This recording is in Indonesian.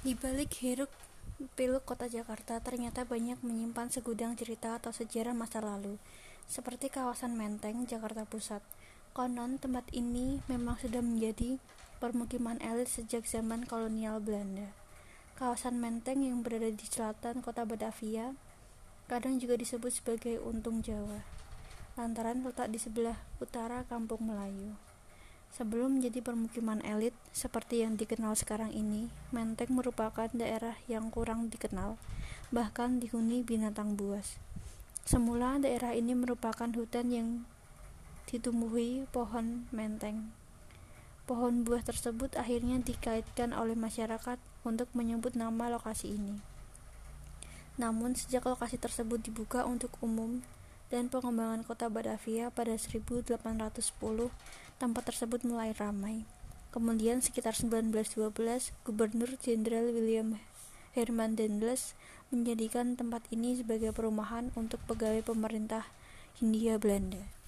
Di balik hiruk piluk kota Jakarta ternyata banyak menyimpan segudang cerita atau sejarah masa lalu, seperti kawasan Menteng, Jakarta Pusat. Konon tempat ini memang sudah menjadi permukiman elit sejak zaman kolonial Belanda. Kawasan Menteng yang berada di selatan kota Batavia kadang juga disebut sebagai Untung Jawa, lantaran letak di sebelah utara Kampung Melayu. Sebelum menjadi permukiman elit seperti yang dikenal sekarang ini, Menteng merupakan daerah yang kurang dikenal, bahkan dihuni binatang buas. Semula daerah ini merupakan hutan yang ditumbuhi pohon menteng. Pohon buah tersebut akhirnya dikaitkan oleh masyarakat untuk menyebut nama lokasi ini. Namun sejak lokasi tersebut dibuka untuk umum dan pengembangan kota Batavia pada 1810, tempat tersebut mulai ramai. Kemudian sekitar 1912, Gubernur Jenderal William Herman Dendles menjadikan tempat ini sebagai perumahan untuk pegawai pemerintah Hindia Belanda.